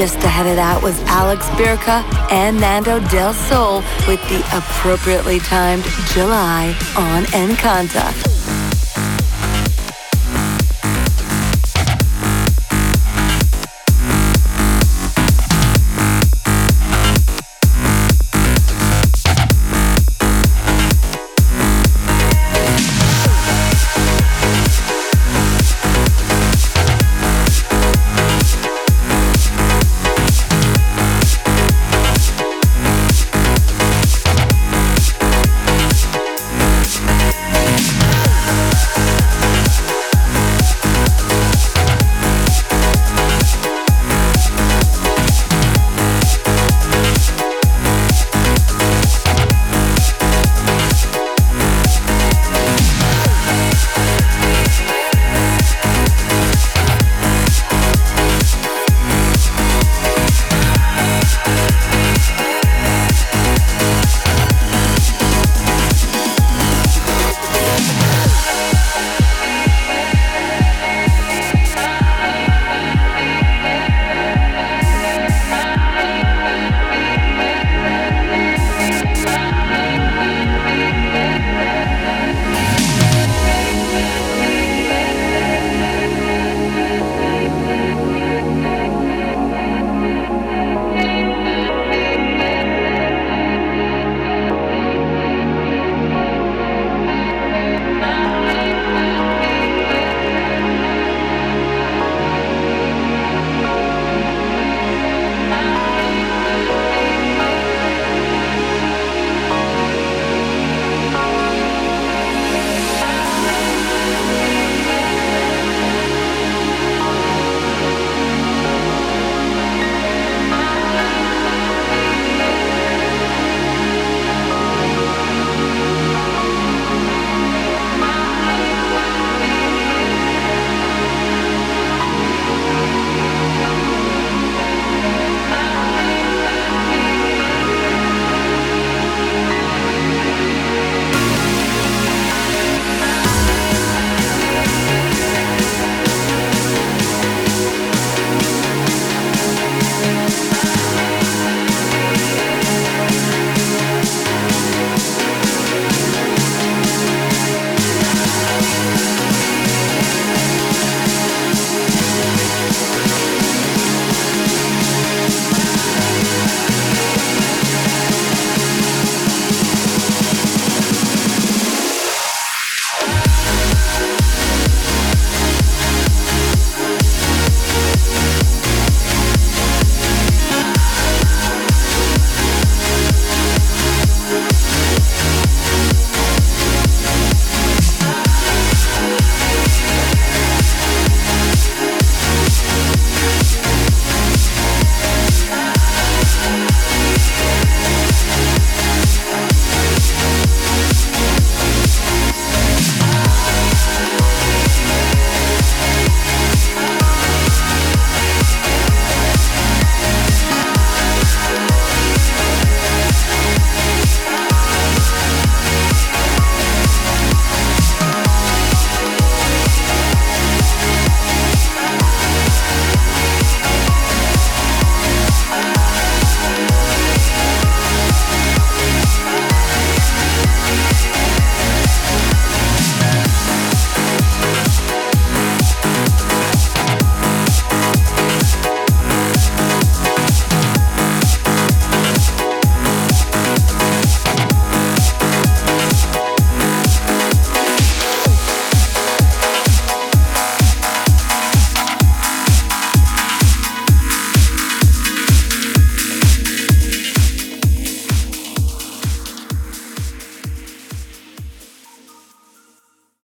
Just ahead of that was Alex Birka and Nando Del Sol with the appropriately timed July on Encanta.